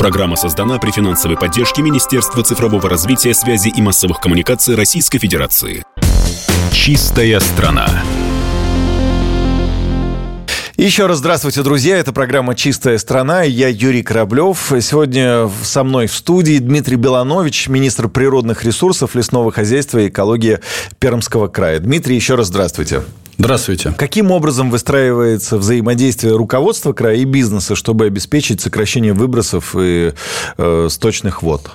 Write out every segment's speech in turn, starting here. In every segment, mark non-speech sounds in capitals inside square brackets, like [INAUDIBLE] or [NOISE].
Программа создана при финансовой поддержке Министерства цифрового развития, связи и массовых коммуникаций Российской Федерации. Чистая страна. Еще раз здравствуйте, друзья. Это программа «Чистая страна». Я Юрий Кораблев. Сегодня со мной в студии Дмитрий Беланович, министр природных ресурсов, лесного хозяйства и экологии Пермского края. Дмитрий, еще раз здравствуйте. Здравствуйте. Каким образом выстраивается взаимодействие руководства края и бизнеса, чтобы обеспечить сокращение выбросов и э, сточных вод?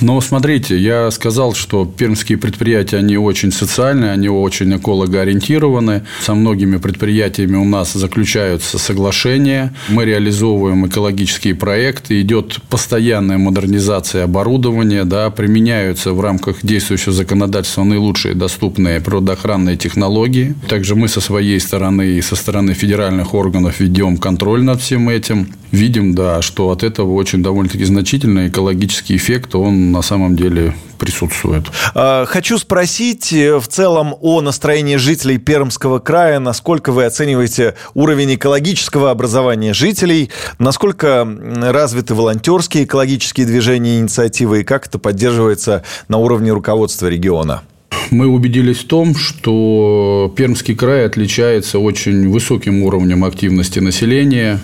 Но смотрите, я сказал, что пермские предприятия, они очень социальные, они очень экологоориентированы. Со многими предприятиями у нас заключаются соглашения. Мы реализовываем экологические проекты. Идет постоянная модернизация оборудования. Да, применяются в рамках действующего законодательства наилучшие доступные природоохранные технологии. Также мы со своей стороны и со стороны федеральных органов ведем контроль над всем этим. Видим, да, что от этого очень довольно-таки значительный экологический эффект, он на самом деле присутствует. А, хочу спросить э, в целом о настроении жителей Пермского края. Насколько вы оцениваете уровень экологического образования жителей? Насколько развиты волонтерские экологические движения и инициативы? И как это поддерживается на уровне руководства региона? Мы убедились в том, что Пермский край отличается очень высоким уровнем активности населения,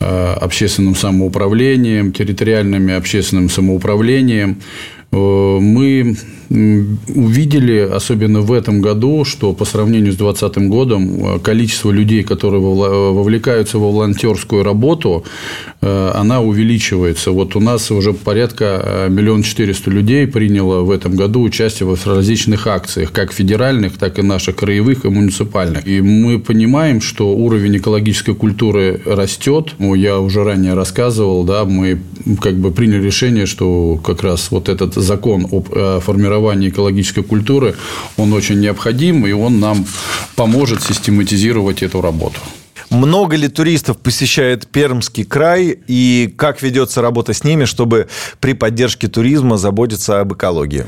э, общественным самоуправлением, территориальным общественным самоуправлением. Э, мы увидели, особенно в этом году, что по сравнению с 2020 годом э, количество людей, которые вовлекаются во волонтерскую работу, э, она увеличивается. Вот у нас уже порядка миллион четыреста людей приняло в этом году участие в различных акциях, как федеральных, так и наших краевых и муниципальных. И мы понимаем, что уровень экологической культуры растет. Я уже ранее рассказывал, да, мы как бы приняли решение, что как раз вот этот закон о формировании экологической культуры, он очень необходим, и он нам поможет систематизировать эту работу. Много ли туристов посещает Пермский край и как ведется работа с ними, чтобы при поддержке туризма заботиться об экологии?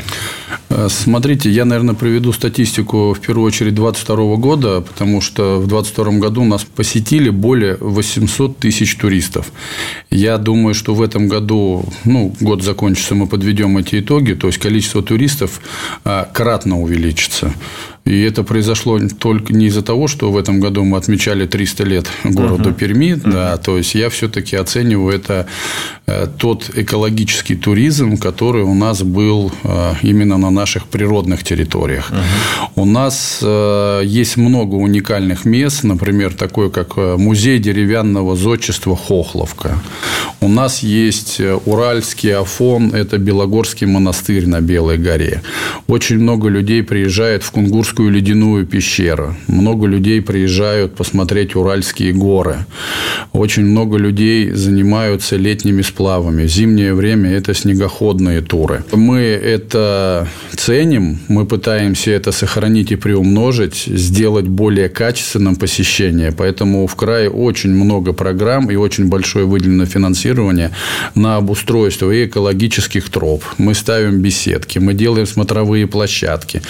Э, смотрите, я, наверное, приведу статистику в первую очередь 2022 года, потому что в 2022 году нас посетили более 800 тысяч туристов. Я думаю, что в этом году, ну, год закончится, мы подведем эти итоги, то есть количество туристов э, кратно увеличится. И это произошло только не из-за того, что в этом году мы отмечали 300 лет города uh-huh. Перми, uh-huh. да, то есть я все-таки оцениваю это э, тот экологический туризм, который у нас был э, именно на наших природных территориях. Uh-huh. У нас э, есть много уникальных мест, например, такое как музей деревянного зодчества Хохловка. У нас есть Уральский Афон, это Белогорский монастырь на Белой горе. Очень много людей приезжает в Кунгурскую Уральскую ледяную пещеру. Много людей приезжают посмотреть Уральские горы. Очень много людей занимаются летними сплавами. В зимнее время это снегоходные туры. Мы это ценим, мы пытаемся это сохранить и приумножить, сделать более качественным посещение. Поэтому в крае очень много программ и очень большое выделено финансирование на обустройство и экологических троп. Мы ставим беседки, мы делаем смотровые площадки.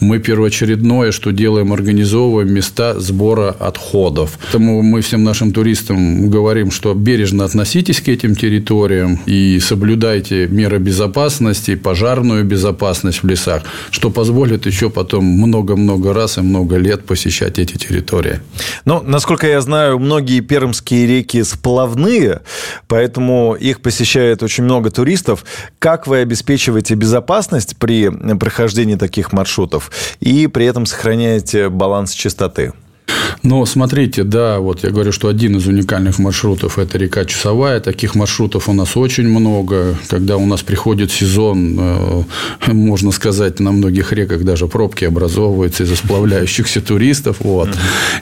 Мы первоочередно очередное, что делаем, организовываем места сбора отходов. Поэтому мы всем нашим туристам говорим, что бережно относитесь к этим территориям и соблюдайте меры безопасности, пожарную безопасность в лесах, что позволит еще потом много-много раз и много лет посещать эти территории. Ну, насколько я знаю, многие пермские реки сплавные, поэтому их посещает очень много туристов. Как вы обеспечиваете безопасность при прохождении таких маршрутов? И при этом сохраняете баланс чистоты. Но смотрите, да, вот я говорю, что один из уникальных маршрутов – это река Часовая. Таких маршрутов у нас очень много. Когда у нас приходит сезон, э, можно сказать, на многих реках даже пробки образовываются из-за сплавляющихся туристов. Вот.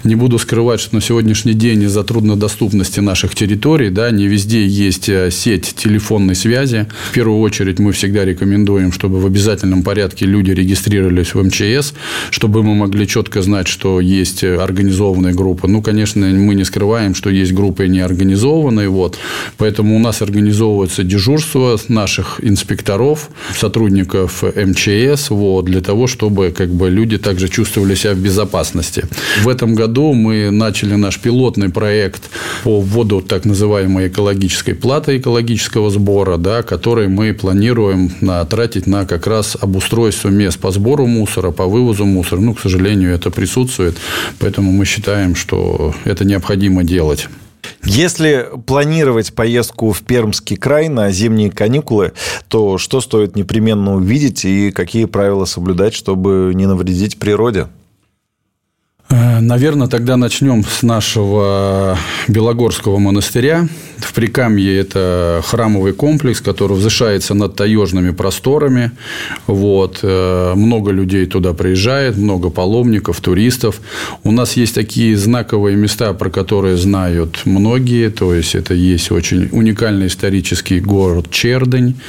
Не буду скрывать, что на сегодняшний день из-за труднодоступности наших территорий, да, не везде есть э, сеть телефонной связи. В первую очередь мы всегда рекомендуем, чтобы в обязательном порядке люди регистрировались в МЧС, чтобы мы могли четко знать, что есть организованные организованные группы. Ну, конечно, мы не скрываем, что есть группы неорганизованные, вот. Поэтому у нас организовывается дежурство наших инспекторов, сотрудников МЧС, вот, для того, чтобы как бы, люди также чувствовали себя в безопасности. В этом году мы начали наш пилотный проект по вводу так называемой экологической платы экологического сбора, да, который мы планируем на, тратить на как раз обустройство мест по сбору мусора, по вывозу мусора. Ну, к сожалению, это присутствует, поэтому мы считаем, что это необходимо делать. Если планировать поездку в Пермский край на зимние каникулы, то что стоит непременно увидеть и какие правила соблюдать, чтобы не навредить природе? Э, Наверное, тогда начнем с нашего Белогорского монастыря. В Прикамье это храмовый комплекс, который возвышается над таежными просторами. Вот. Э, много людей туда приезжает, много паломников, туристов. У нас есть такие знаковые места, про которые знают многие. То есть, это есть очень уникальный исторический город Чердень.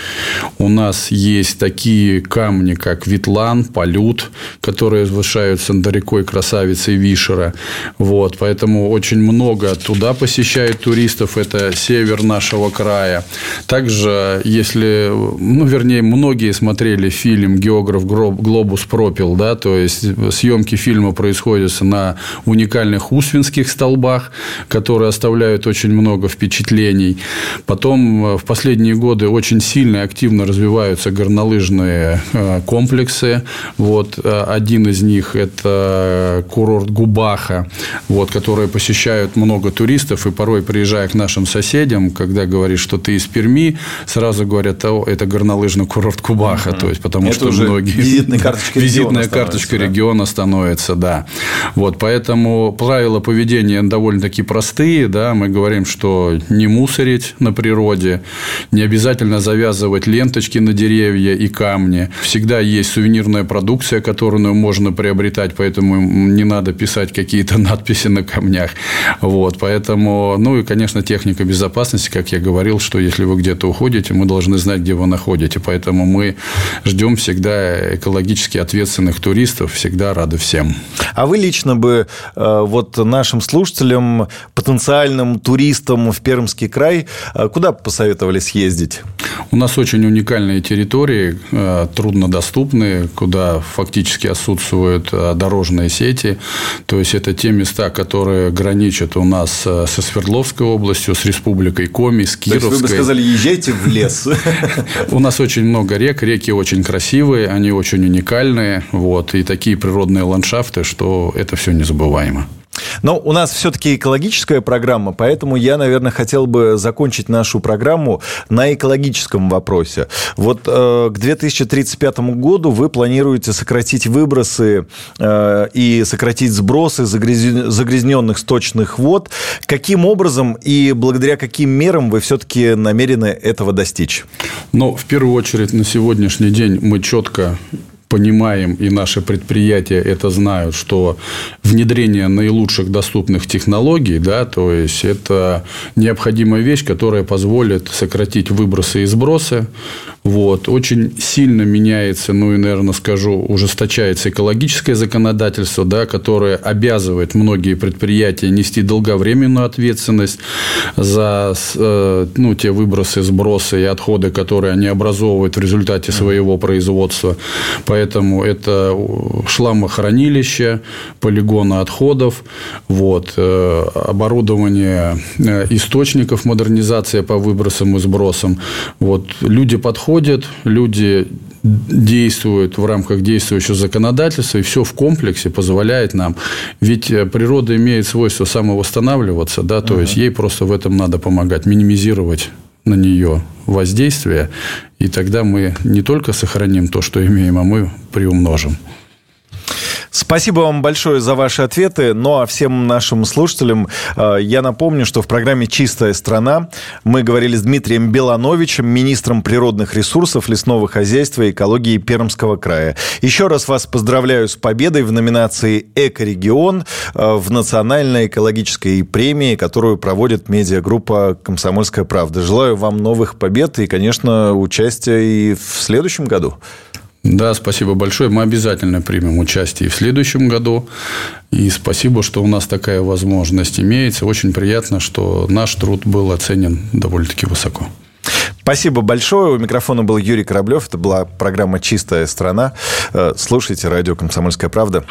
У нас есть такие камни, как Витлан, Полют, которые возвышаются над рекой Красавицей Вишера. Вот, поэтому очень много туда посещают туристов. Это север нашего края. Также, если, ну, вернее, многие смотрели фильм «Географ Глобус пропил», да, то есть съемки фильма происходят на уникальных Усвинских столбах, которые оставляют очень много впечатлений. Потом э, в последние годы очень сильно и активно развиваются горнолыжные э, комплексы. Вот э, один из них – это курорт Губаха, вот, которые посещают много туристов, и порой, приезжая к нашим соседям, когда говоришь, что ты из Перми, сразу говорят, о, это горнолыжный курорт Губаха, то есть, потому это что уже многие... визитной карточкой Визитная [LAUGHS] региона карточка да. региона становится, да. Вот, поэтому правила поведения довольно-таки простые, да, мы говорим, что не мусорить на природе, не обязательно завязывать ленточки на деревья и камни. Всегда есть сувенирная продукция, которую можно приобретать, поэтому не надо писать какие-то [LAUGHS] надписи на камнях. Вот, поэтому, ну и, конечно, техника безопасности, как я говорил, что если вы где-то уходите, мы должны знать, где вы находите. Поэтому мы ждем всегда экологически ответственных туристов, всегда рады всем. А вы лично бы э, вот нашим слушателям, потенциальным туристам в Пермский край, э, куда посоветовали съездить? У нас очень уникальные территории, э, труднодоступные, куда фактически отсутствуют э, дорожные сети. То есть, это те места, которые граничат у нас э, со Свердловской областью, с Республикой Коми, с То есть, Кировской. вы бы сказали, езжайте в лес. [LAUGHS] У нас очень много рек, реки очень красивые, они очень уникальные, вот, и такие природные ландшафты, что это все незабываемо. Но у нас все-таки экологическая программа, поэтому я, наверное, хотел бы закончить нашу программу на экологическом вопросе. Вот э, к 2035 году вы планируете сократить выбросы э, и сократить сбросы загряз- загрязненных сточных вод. Каким образом и благодаря каким мерам вы все-таки намерены этого достичь? Но в первую очередь на сегодняшний день мы четко понимаем, и наши предприятия это знают, что внедрение наилучших доступных технологий, да, то есть это необходимая вещь, которая позволит сократить выбросы и сбросы. Вот. Очень сильно меняется, ну и, наверное, скажу, ужесточается экологическое законодательство, да, которое обязывает многие предприятия нести долговременную ответственность за э, ну, те выбросы, сбросы и отходы, которые они образовывают в результате своего производства. Поэтому это шламохранилище, полигоны отходов, вот, э, оборудование э, источников, модернизация по выбросам и сбросам. Вот, люди подходят, люди действуют в рамках действующего законодательства, и все в комплексе позволяет нам. Ведь э, природа имеет свойство самовосстанавливаться, да, то uh-huh. есть ей просто в этом надо помогать, минимизировать на нее воздействие, и тогда мы не только сохраним то, что имеем, а мы приумножим. Спасибо вам большое за ваши ответы. Ну а всем нашим слушателям э, я напомню, что в программе «Чистая страна» мы говорили с Дмитрием Белановичем, министром природных ресурсов, лесного хозяйства и экологии Пермского края. Еще раз вас поздравляю с победой в номинации «Экорегион» э, в национальной экологической премии, которую проводит медиагруппа «Комсомольская правда». Желаю вам новых побед и, конечно, участия и в следующем году. Да, спасибо большое. Мы обязательно примем участие в следующем году. И спасибо, что у нас такая возможность имеется. Очень приятно, что наш труд был оценен довольно-таки высоко. Спасибо большое. У микрофона был Юрий Кораблев. Это была программа «Чистая страна». Э, слушайте радио «Комсомольская правда».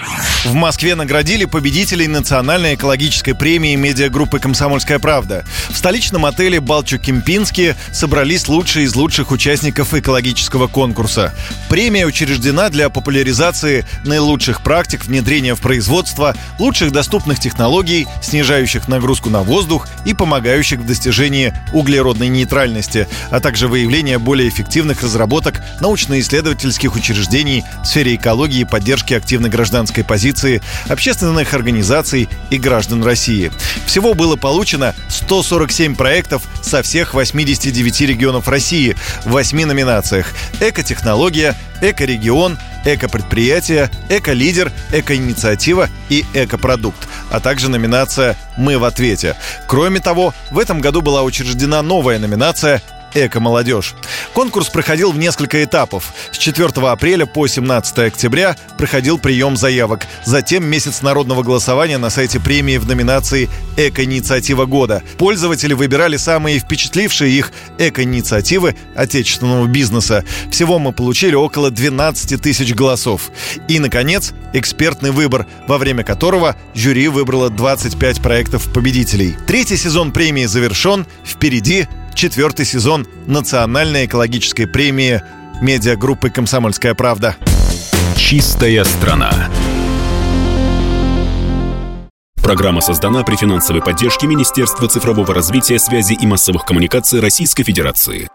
В Москве наградили победителей национальной экологической премии медиагруппы «Комсомольская правда». В столичном отеле «Балчук-Кемпински» собрались лучшие из лучших участников экологического конкурса. Премия учреждена для популяризации наилучших практик внедрения в производство лучших доступных технологий, снижающих нагрузку на воздух и помогающих в достижении углеродной нейтральности, а а также выявление более эффективных разработок научно-исследовательских учреждений в сфере экологии поддержки активной гражданской позиции, общественных организаций и граждан России. Всего было получено 147 проектов со всех 89 регионов России в 8 номинациях «Экотехнология», «Экорегион», «Экопредприятие», «Эколидер», «Экоинициатива» и «Экопродукт», а также номинация «Мы в ответе». Кроме того, в этом году была учреждена новая номинация «Эко-молодежь». Конкурс проходил в несколько этапов. С 4 апреля по 17 октября проходил прием заявок. Затем месяц народного голосования на сайте премии в номинации «Эко-инициатива года». Пользователи выбирали самые впечатлившие их эко-инициативы отечественного бизнеса. Всего мы получили около 12 тысяч голосов. И, наконец, экспертный выбор, во время которого жюри выбрало 25 проектов победителей. Третий сезон премии завершен. Впереди четвертый сезон национальной экологической премии медиагруппы «Комсомольская правда». Чистая страна. Программа создана при финансовой поддержке Министерства цифрового развития, связи и массовых коммуникаций Российской Федерации.